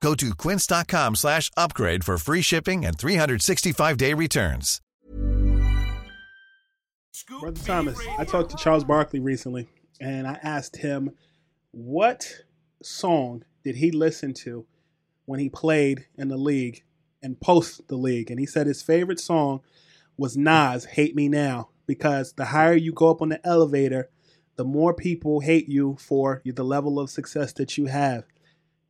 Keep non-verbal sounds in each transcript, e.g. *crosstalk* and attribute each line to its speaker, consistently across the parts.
Speaker 1: Go to quince.com slash upgrade for free shipping and 365-day returns.
Speaker 2: Brother Thomas, I talked to Charles Barkley recently, and I asked him what song did he listen to when he played in the league and post the league, and he said his favorite song was Nas "Hate Me Now" because the higher you go up on the elevator, the more people hate you for the level of success that you have.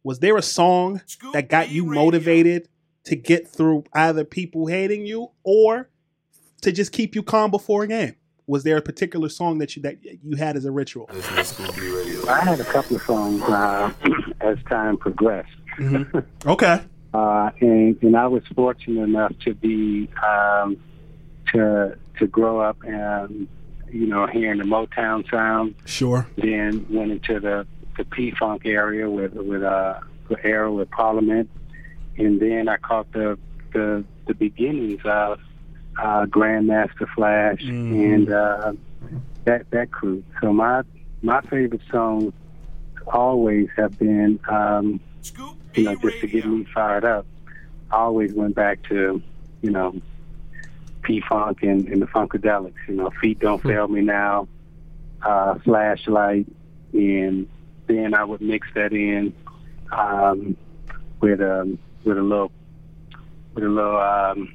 Speaker 2: Was there a song that got you motivated to get through either people hating you or to just keep you calm before a game? Was there a particular song that you that you had as a ritual?
Speaker 3: I had a couple of songs uh, *clears throat* as time progressed. *laughs*
Speaker 2: Okay.
Speaker 3: uh, and and I was fortunate enough to be um, to to grow up and you know hearing the Motown sound.
Speaker 2: Sure.
Speaker 3: Then went into the the P Funk area with with uh the era with Parliament, and then I caught the the the beginnings of uh, Grandmaster Flash and uh, that that crew. So my my favorite songs always have been um, you know just to get me fired up. I always went back to you know P Funk and, and the Funkadelics. You know, Feet Don't Fail Me Now, uh, Flashlight, and then I would mix that in um, with um, with a little with a little um,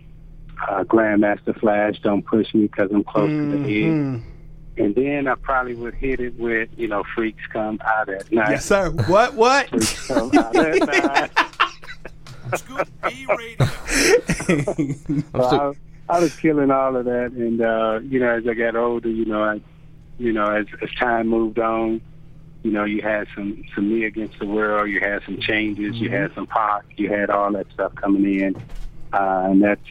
Speaker 3: uh, Grandmaster Flash. Don't push me because I'm close to the
Speaker 2: Mm-hmm.
Speaker 3: And then I probably would hit it with you know Freaks Come Out at Night.
Speaker 2: Yes, sir. What? What?
Speaker 3: Freaks Come Out at *laughs* Night. *laughs* So I, I was killing all of that, and uh, you know, as I got older, you know, I, you know, as, as time moved on, you know, you had some some me against the world, you had some changes, you had some pop, you had all that stuff coming in, uh, and that's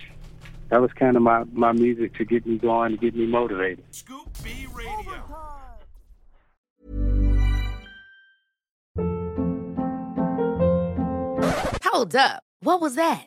Speaker 3: that was kind of my my music to get me going, to get me motivated. Scoop B Radio.
Speaker 4: Hold up. What was that?